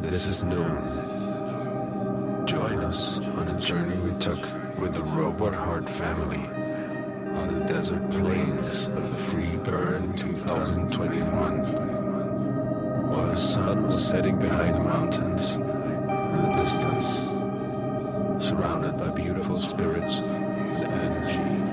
This is N/um. Join us on a journey we took with the Robot Heart family on the desert plains of Free Burn 2021. While the sun was setting behind the mountains in the distance, surrounded by beautiful spirits and energy.